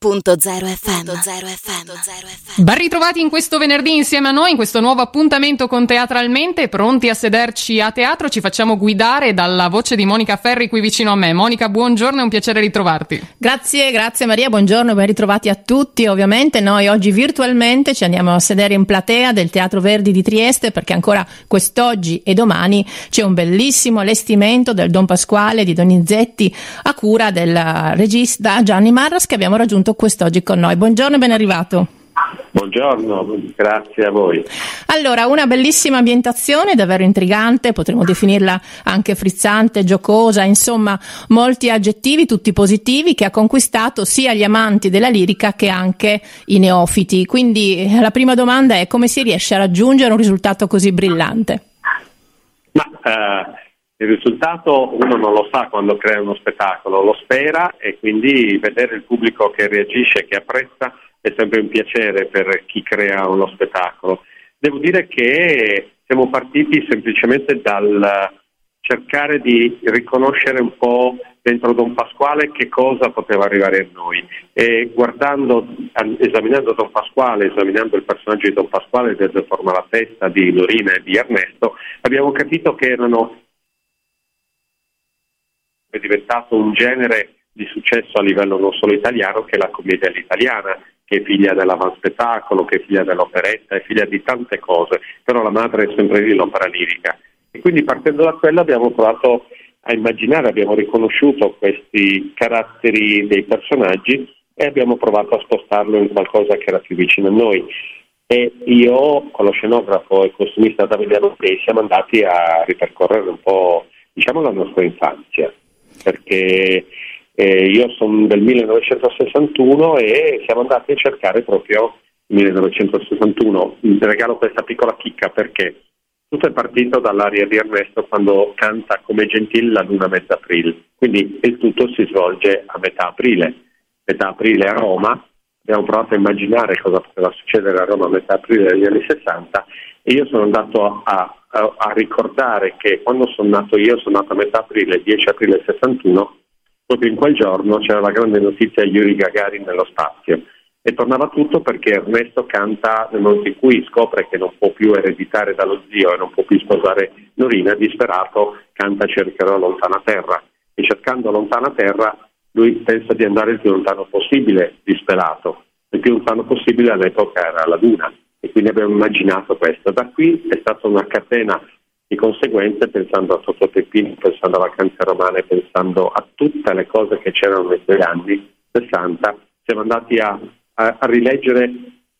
FM. Ben ritrovati in questo venerdì insieme a noi in questo nuovo appuntamento con Teatralmente, pronti a sederci a teatro, ci facciamo guidare dalla voce di Monica Ferri qui vicino a me. Monica, buongiorno, è un piacere ritrovarti. Grazie, grazie Maria, buongiorno, ben ritrovati a tutti. Ovviamente noi oggi virtualmente ci andiamo a sedere in platea del Teatro Verdi di Trieste perché ancora quest'oggi e domani c'è un bellissimo allestimento del Don Pasquale di Donizetti a cura del regista Gianni Marras che abbiamo raggiunto appunto quest'oggi con noi. Buongiorno e ben arrivato. Buongiorno, grazie a voi. Allora, una bellissima ambientazione, davvero intrigante, potremmo definirla anche frizzante, giocosa, insomma, molti aggettivi, tutti positivi, che ha conquistato sia gli amanti della lirica che anche i neofiti. Quindi eh, la prima domanda è come si riesce a raggiungere un risultato così brillante? Ma, uh il risultato uno non lo sa quando crea uno spettacolo, lo spera e quindi vedere il pubblico che reagisce, che apprezza è sempre un piacere per chi crea uno spettacolo. Devo dire che siamo partiti semplicemente dal cercare di riconoscere un po' dentro Don Pasquale che cosa poteva arrivare a noi e guardando, esaminando Don Pasquale, esaminando il personaggio di Don Pasquale desde Forma la testa di Lorina e di Ernesto, abbiamo capito che erano è diventato un genere di successo a livello non solo italiano che è la commedia all'italiana, che è figlia dell'avanspettacolo, che è figlia dell'operetta, è figlia di tante cose, però la madre è sempre lì l'opera lirica. E quindi partendo da quello abbiamo provato a immaginare, abbiamo riconosciuto questi caratteri dei personaggi e abbiamo provato a spostarlo in qualcosa che era più vicino a noi. E io con lo scenografo e costumista Davide Arottei siamo andati a ripercorrere un po' diciamo la nostra infanzia perché eh, io sono del 1961 e siamo andati a cercare proprio il 1961. Vi regalo questa piccola chicca perché tutto è partito dall'aria di Ernesto quando canta come Gentile la luna mezza aprile, quindi il tutto si svolge a metà aprile, metà aprile a Roma, abbiamo provato a immaginare cosa poteva succedere a Roma a metà aprile degli anni 60 e io sono andato a a, a, ricordare che quando sono nato io, sono nato a metà aprile, 10 aprile 61, proprio in quel giorno c'era la grande notizia di Yuri Gagarin nello spazio. E tornava tutto perché Ernesto canta nel momento in cui scopre che non può più ereditare dallo zio e non può più sposare Norina, disperato canta Cercherò lontana terra. E cercando lontana terra lui pensa di andare il più lontano possibile, disperato. Il più lontano possibile all'epoca era la Luna quindi abbiamo immaginato questo. Da qui è stata una catena di conseguenze pensando a Totò Peppino, pensando a vacanze romane, pensando a tutte le cose che c'erano nei suoi anni 60, siamo andati a, a, a rileggere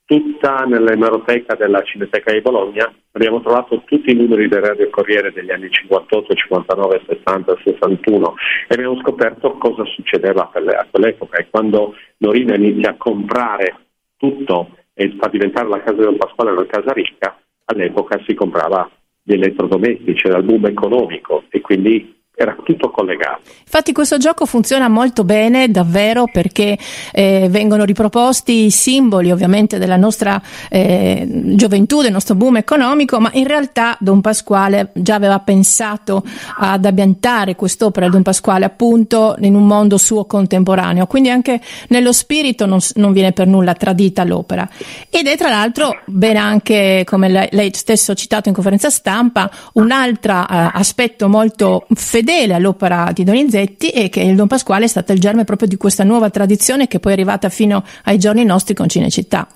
tutta nell'emeroteca della Cineteca di Bologna, abbiamo trovato tutti i numeri del Radio Corriere degli anni 58, 59, 60, 61 e abbiamo scoperto cosa succedeva a quell'epoca. E quando Norina inizia a comprare tutto e fa diventare la casa del Pasquale una casa ricca, all'epoca si comprava gli elettrodomestici, era il boom economico e quindi era tutto collegato. Infatti questo gioco funziona molto bene davvero perché eh, vengono riproposti i simboli ovviamente della nostra eh, gioventù, del nostro boom economico, ma in realtà Don Pasquale già aveva pensato ad ambientare quest'opera Don Pasquale appunto in un mondo suo contemporaneo, quindi anche nello spirito non, non viene per nulla tradita l'opera. Ed è tra l'altro ben anche, come lei, lei stesso ha citato in conferenza stampa, un altro eh, aspetto molto fedele fedele all'opera di Donizetti e che il Don Pasquale è stato il germe proprio di questa nuova tradizione che poi è arrivata fino ai giorni nostri con Cinecittà.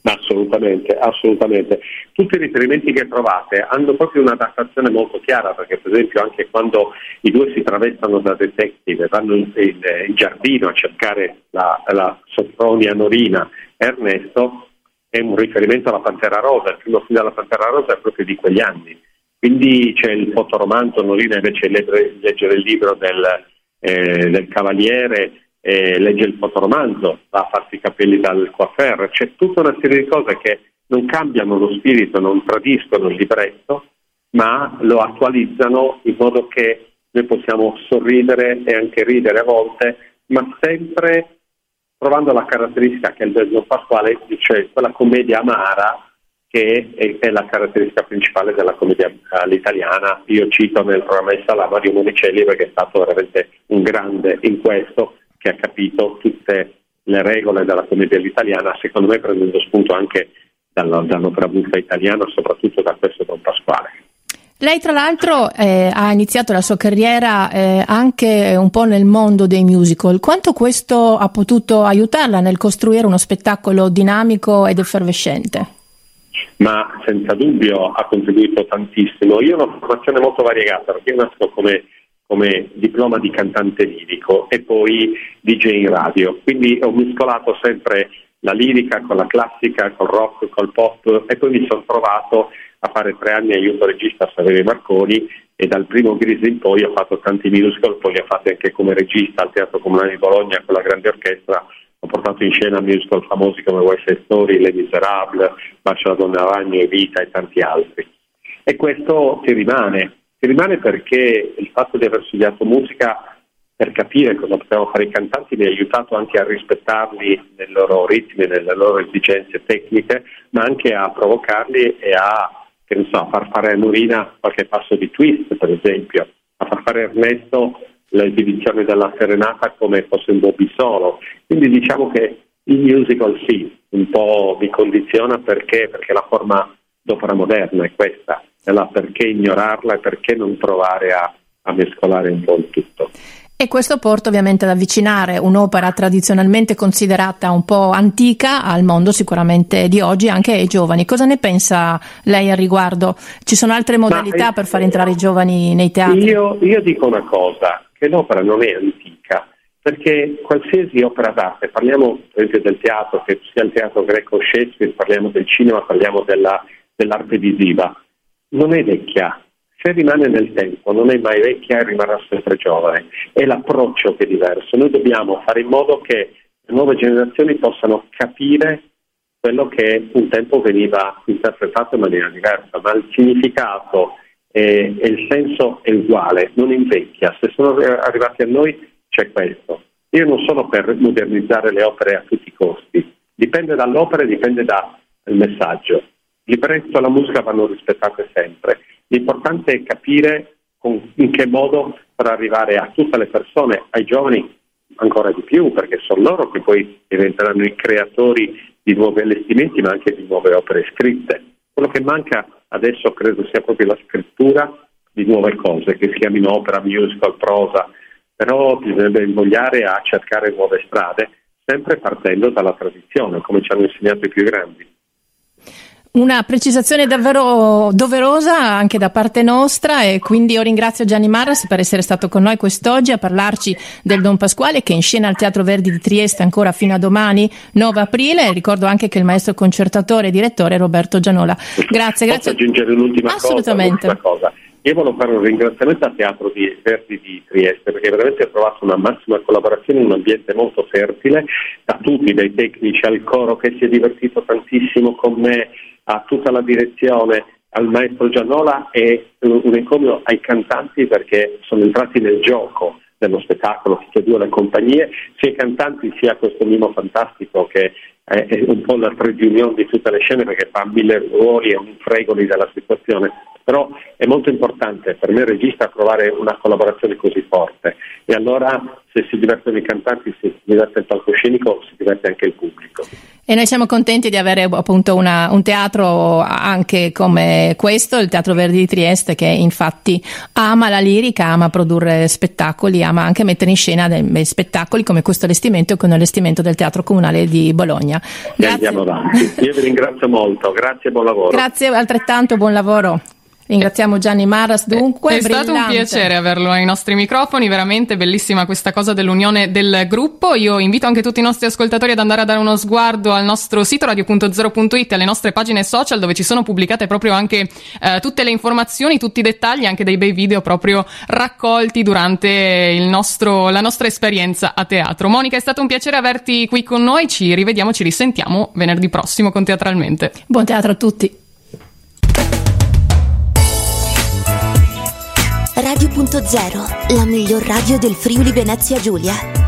Assolutamente, assolutamente. Tutti i riferimenti che trovate hanno proprio una datazione molto chiara, perché per esempio anche quando i due si travestono da detective vanno in, in, in, giardino a cercare la, la Soffronia Norina Ernesto, è un riferimento alla Pantera Rosa, il primo film della Pantera Rosa è proprio di quegli anni. Quindi c'è il fotoromanzo, Norina invece legge, leggere il libro del, eh, del Cavaliere, eh, legge il fotoromanzo, va a farsi i capelli dal coiffeur, c'è tutta una serie di cose che non cambiano lo spirito, non tradiscono il libretto, ma lo attualizzano in modo che noi possiamo sorridere e anche ridere a volte, ma sempre trovando la caratteristica che il Don Pasquale, cioè quella commedia amara che è, è, la caratteristica principale della commedia all'italiana. Io cito nel programma di Sala Mario Monicelli perché è stato veramente un grande in questo, che ha capito tutte le regole della commedia all'italiana, secondo me prendendo spunto anche dall'opera buffa italiana, soprattutto da questo Don Pasquale. Lei tra l'altro eh, ha iniziato la sua carriera eh, anche un po' nel mondo dei musical. Quanto questo ha potuto aiutarla nel costruire uno spettacolo dinamico ed effervescente? Ma senza dubbio ha contribuito tantissimo. Io ho una formazione molto variegata perché io nasco come, come diploma di cantante lirico e poi DJ in radio, quindi ho mescolato sempre la lirica con la classica, col rock, col pop e poi mi sono trovato a fare tre anni aiuto regista a Saverio Marconi e dal primo Gris in poi ho fatto tanti musical, poi li ho fatti anche come regista al Teatro Comunale di Bologna con la grande orchestra, ho portato in scena musical famosi come West Side Story, Les Miserables, Bacio alla donna ragno e Vita e tanti altri. E questo ti rimane, ti rimane perché il fatto di aver studiato musica per capire cosa potevano fare i cantanti mi ha aiutato anche a rispettarli nei loro ritmi, nelle loro esigenze tecniche, ma anche a provocarli e a, so, far fare a Norina qualche passo di twist, per esempio, a far fare Ernesto l'esibizione della serenata come fosse un Bobby solo. Quindi diciamo che il musical sì, un po' mi condiziona perché, perché la forma d'opera moderna è questa, e là perché ignorarla e perché non provare a, a mescolare un po' il tutto. E questo porta ovviamente ad avvicinare un'opera tradizionalmente considerata un po' antica al mondo sicuramente di oggi, anche ai giovani. Cosa ne pensa lei al riguardo? Ci sono altre modalità Ma, per far entrare i giovani nei teatri? Io, io dico una cosa, che l'opera non è antica, perché qualsiasi opera d'arte, parliamo per esempio del teatro, che sia il teatro greco Shakespeare, parliamo del cinema, parliamo della, dell'arte visiva, non è vecchia, se rimane nel tempo, non è mai vecchia e rimarrà sempre giovane. È l'approccio che è diverso. Noi dobbiamo fare in modo che le nuove generazioni possano capire quello che un tempo veniva interpretato in maniera diversa, ma il significato e, e il senso è uguale, non invecchia. Se sono arrivati a noi c'è questo. Io non sono per modernizzare le opere a tutti i costi, dipende dall'opera e dipende dal messaggio. Il libretto e la musica vanno rispettate sempre L'importante è capire con, in che modo per arrivare a tutte le persone, ai giovani ancora di più, perché sono loro che poi diventeranno i creatori di nuovi allestimenti, ma anche di nuove opere scritte. Quello che manca adesso credo sia proprio la scrittura di nuove cose, che si chiamino opera, musical, prosa, però bisognerebbe invogliare a cercare nuove strade, sempre partendo dalla tradizione, come ci hanno insegnato i più grandi. Una precisazione davvero doverosa anche da parte nostra e quindi io ringrazio Gianni Marras per essere stato con noi quest'oggi a parlarci del Don Pasquale che è in scena al Teatro Verdi di Trieste ancora fino a domani 9 aprile. Ricordo anche che il maestro concertatore e direttore è Roberto Gianola. Grazie, grazie. Posso aggiungere un'ultima Assolutamente. cosa? Assolutamente. Io volevo fare un ringraziamento al Teatro di Verdi di Trieste perché veramente ho trovato una massima collaborazione in un ambiente molto fertile da tutti, dai tecnici al coro che si è divertito tantissimo con me, a tutta la direzione, al maestro Giannola e un encomio ai cantanti perché sono entrati nel gioco dello spettacolo, tutte e due le compagnie, sia i cantanti sia questo mimo fantastico che è un po' la trade union di tutte le scene perché fa mille ruoli e un fregoli della situazione, però è molto importante per me regista trovare una collaborazione così forte e allora se si divertono i cantanti, se si diverte il palcoscenico, si diverte anche il pubblico. E noi siamo contenti di avere appunto una, un teatro anche come questo, il Teatro Verdi di Trieste, che infatti ama la lirica, ama produrre spettacoli, ama anche mettere in scena dei spettacoli come questo allestimento con l'allestimento del Teatro Comunale di Bologna. Grazie. Andiamo avanti. Io vi ringrazio molto, grazie e buon lavoro. Grazie altrettanto, buon lavoro. Ringraziamo Gianni Maras dunque. È brillante. stato un piacere averlo ai nostri microfoni, veramente bellissima questa cosa dell'unione del gruppo. Io invito anche tutti i nostri ascoltatori ad andare a dare uno sguardo al nostro sito radio.0.it, alle nostre pagine social dove ci sono pubblicate proprio anche eh, tutte le informazioni, tutti i dettagli, anche dei bei video proprio raccolti durante nostro, la nostra esperienza a teatro. Monica, è stato un piacere averti qui con noi, ci rivediamo, ci risentiamo venerdì prossimo con Teatralmente. Buon teatro a tutti. Radio.0, la miglior radio del Friuli Venezia Giulia.